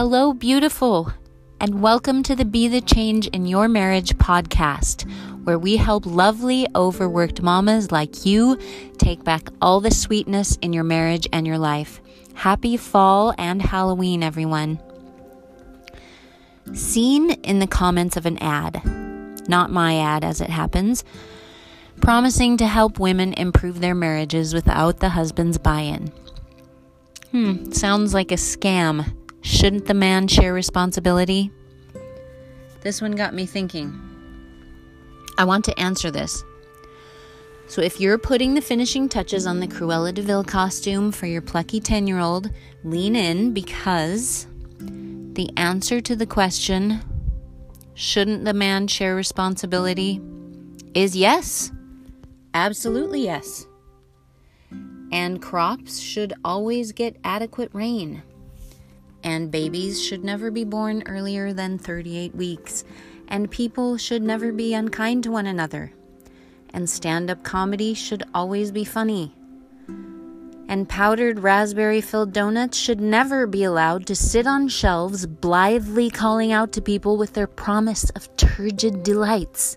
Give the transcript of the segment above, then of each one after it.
Hello, beautiful, and welcome to the Be the Change in Your Marriage podcast, where we help lovely, overworked mamas like you take back all the sweetness in your marriage and your life. Happy fall and Halloween, everyone. Seen in the comments of an ad, not my ad as it happens, promising to help women improve their marriages without the husband's buy in. Hmm, sounds like a scam. Shouldn't the man share responsibility? This one got me thinking. I want to answer this. So, if you're putting the finishing touches on the Cruella de Vil costume for your plucky 10 year old, lean in because the answer to the question, shouldn't the man share responsibility, is yes. Absolutely yes. And crops should always get adequate rain and babies should never be born earlier than 38 weeks, and people should never be unkind to one another, and stand up comedy should always be funny. And powdered raspberry filled donuts should never be allowed to sit on shelves blithely calling out to people with their promise of turgid delights.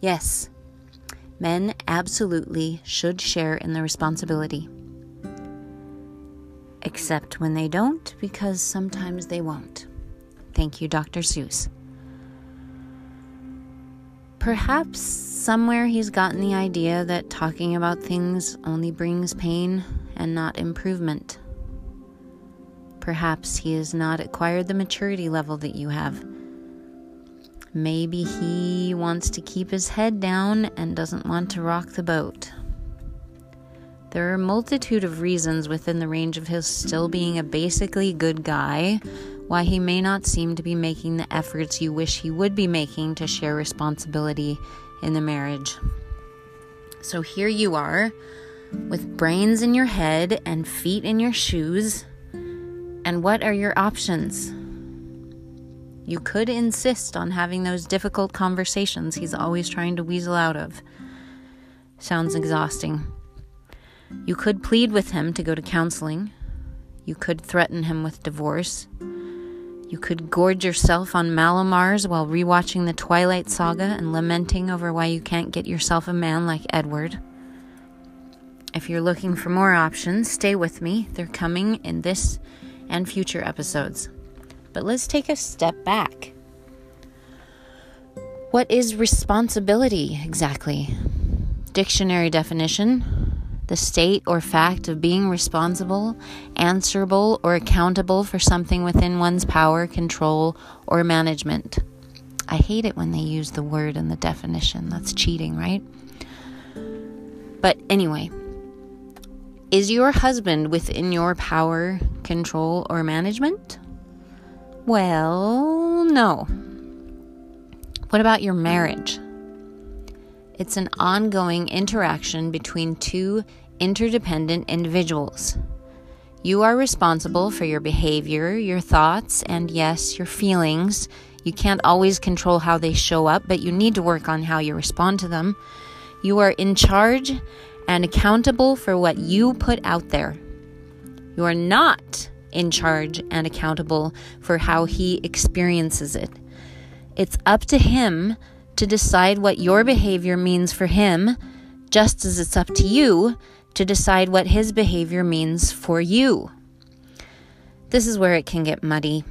Yes, men absolutely should share in the responsibility except when they don't, because sometimes they won't. Thank you, Dr. Seuss. Perhaps somewhere he's gotten the idea that talking about things only brings pain and not improvement. Perhaps he has not acquired the maturity level that you have. Maybe he wants to keep his head down and doesn't want to rock the boat. There are a multitude of reasons within the range of his still being a basically good guy why he may not seem to be making the efforts you wish he would be making to share responsibility in the marriage. So here you are, with brains in your head and feet in your shoes. And what are your options? You could insist on having those difficult conversations he's always trying to weasel out of. Sounds exhausting. You could plead with him to go to counseling. You could threaten him with divorce. You could gorge yourself on Mallomars while rewatching the Twilight Saga and lamenting over why you can't get yourself a man like Edward. If you're looking for more options, stay with me. They're coming in this and future episodes. But let's take a step back. What is responsibility exactly? Dictionary definition the state or fact of being responsible, answerable, or accountable for something within one's power, control, or management. I hate it when they use the word in the definition. That's cheating, right? But anyway, is your husband within your power, control, or management? Well, no. What about your marriage? It's an ongoing interaction between two interdependent individuals. You are responsible for your behavior, your thoughts, and yes, your feelings. You can't always control how they show up, but you need to work on how you respond to them. You are in charge and accountable for what you put out there. You are not in charge and accountable for how he experiences it. It's up to him to decide what your behavior means for him, just as it's up to you to decide what his behavior means for you. This is where it can get muddy.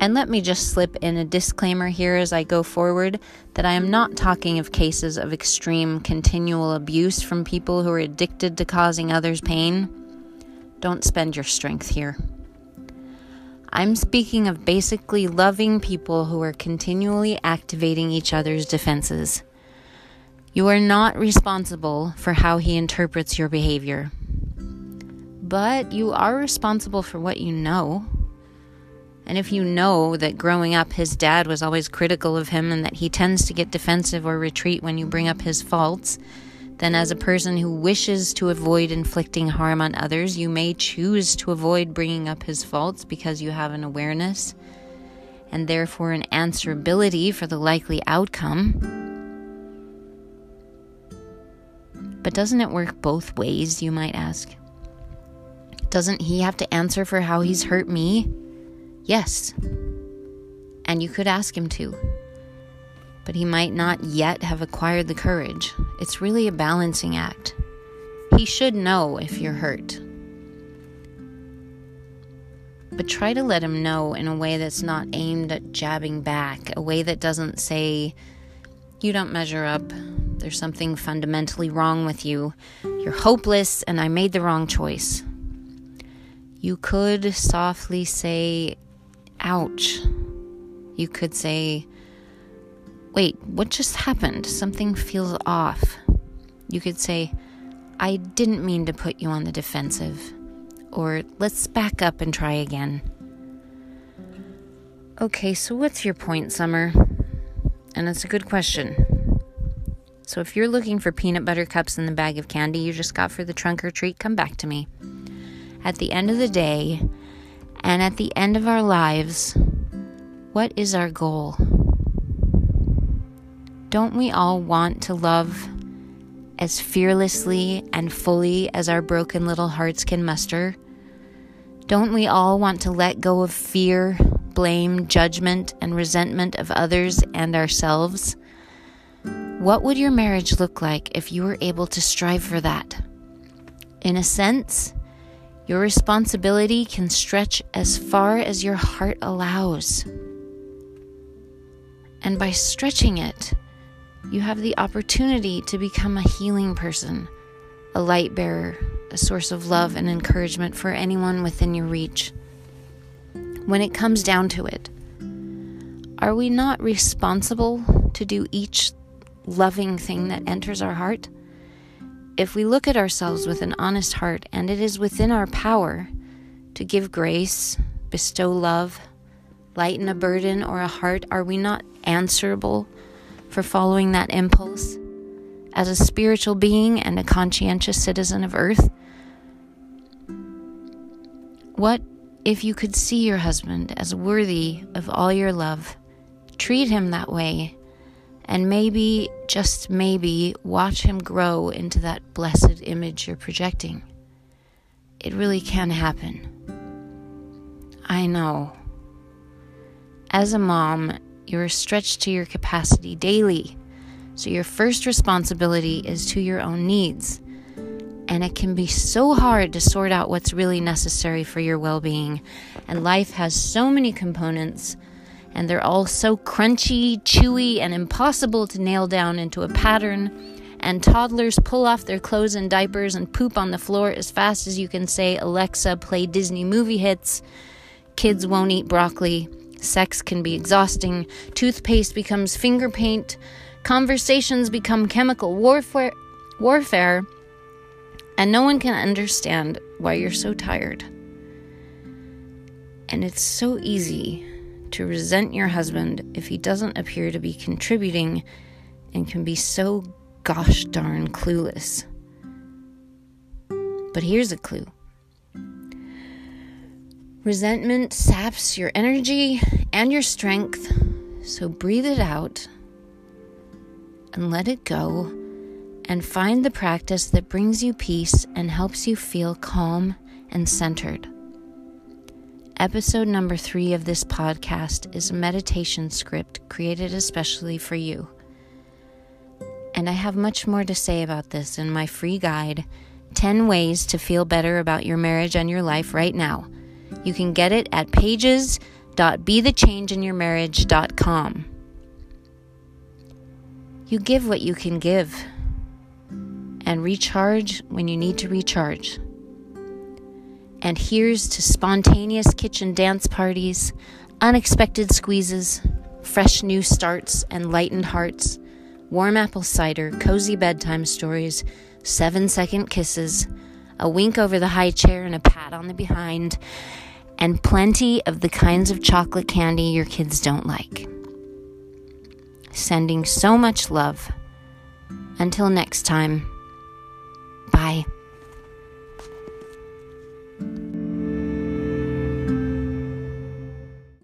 And let me just slip in a disclaimer here as I go forward that I am not talking of cases of extreme continual abuse from people who are addicted to causing others pain. Don't spend your strength here. I'm speaking of basically loving people who are continually activating each other's defenses. You are not responsible for how he interprets your behavior, but you are responsible for what you know. And if you know that growing up his dad was always critical of him and that he tends to get defensive or retreat when you bring up his faults, then, as a person who wishes to avoid inflicting harm on others, you may choose to avoid bringing up his faults because you have an awareness and therefore an answerability for the likely outcome. But doesn't it work both ways, you might ask? Doesn't he have to answer for how he's hurt me? Yes. And you could ask him to. But he might not yet have acquired the courage. It's really a balancing act. He should know if you're hurt. But try to let him know in a way that's not aimed at jabbing back, a way that doesn't say, You don't measure up, there's something fundamentally wrong with you, you're hopeless, and I made the wrong choice. You could softly say, Ouch. You could say, Wait, what just happened? Something feels off. You could say, I didn't mean to put you on the defensive. Or let's back up and try again. Okay, so what's your point, Summer? And it's a good question. So if you're looking for peanut butter cups in the bag of candy you just got for the trunk or treat, come back to me. At the end of the day, and at the end of our lives, what is our goal? Don't we all want to love as fearlessly and fully as our broken little hearts can muster? Don't we all want to let go of fear, blame, judgment, and resentment of others and ourselves? What would your marriage look like if you were able to strive for that? In a sense, your responsibility can stretch as far as your heart allows. And by stretching it, you have the opportunity to become a healing person, a light bearer, a source of love and encouragement for anyone within your reach. When it comes down to it, are we not responsible to do each loving thing that enters our heart? If we look at ourselves with an honest heart and it is within our power to give grace, bestow love, lighten a burden or a heart, are we not answerable for following that impulse as a spiritual being and a conscientious citizen of earth? What if you could see your husband as worthy of all your love? Treat him that way, and maybe, just maybe, watch him grow into that blessed image you're projecting. It really can happen. I know. As a mom, you're stretched to your capacity daily. So your first responsibility is to your own needs. And it can be so hard to sort out what's really necessary for your well being. And life has so many components, and they're all so crunchy, chewy, and impossible to nail down into a pattern. And toddlers pull off their clothes and diapers and poop on the floor as fast as you can say, Alexa, play Disney movie hits. Kids won't eat broccoli. Sex can be exhausting, toothpaste becomes finger paint, conversations become chemical warfare, warfare, and no one can understand why you're so tired. And it's so easy to resent your husband if he doesn't appear to be contributing and can be so gosh darn clueless. But here's a clue Resentment saps your energy and your strength, so breathe it out and let it go, and find the practice that brings you peace and helps you feel calm and centered. Episode number three of this podcast is a meditation script created especially for you. And I have much more to say about this in my free guide 10 Ways to Feel Better About Your Marriage and Your Life Right Now you can get it at pages.bethechangeinyourmarriage.com. You give what you can give and recharge when you need to recharge. And here's to spontaneous kitchen dance parties, unexpected squeezes, fresh new starts and lightened hearts, warm apple cider, cozy bedtime stories, seven second kisses, a wink over the high chair and a pat on the behind, and plenty of the kinds of chocolate candy your kids don't like. Sending so much love. Until next time, bye.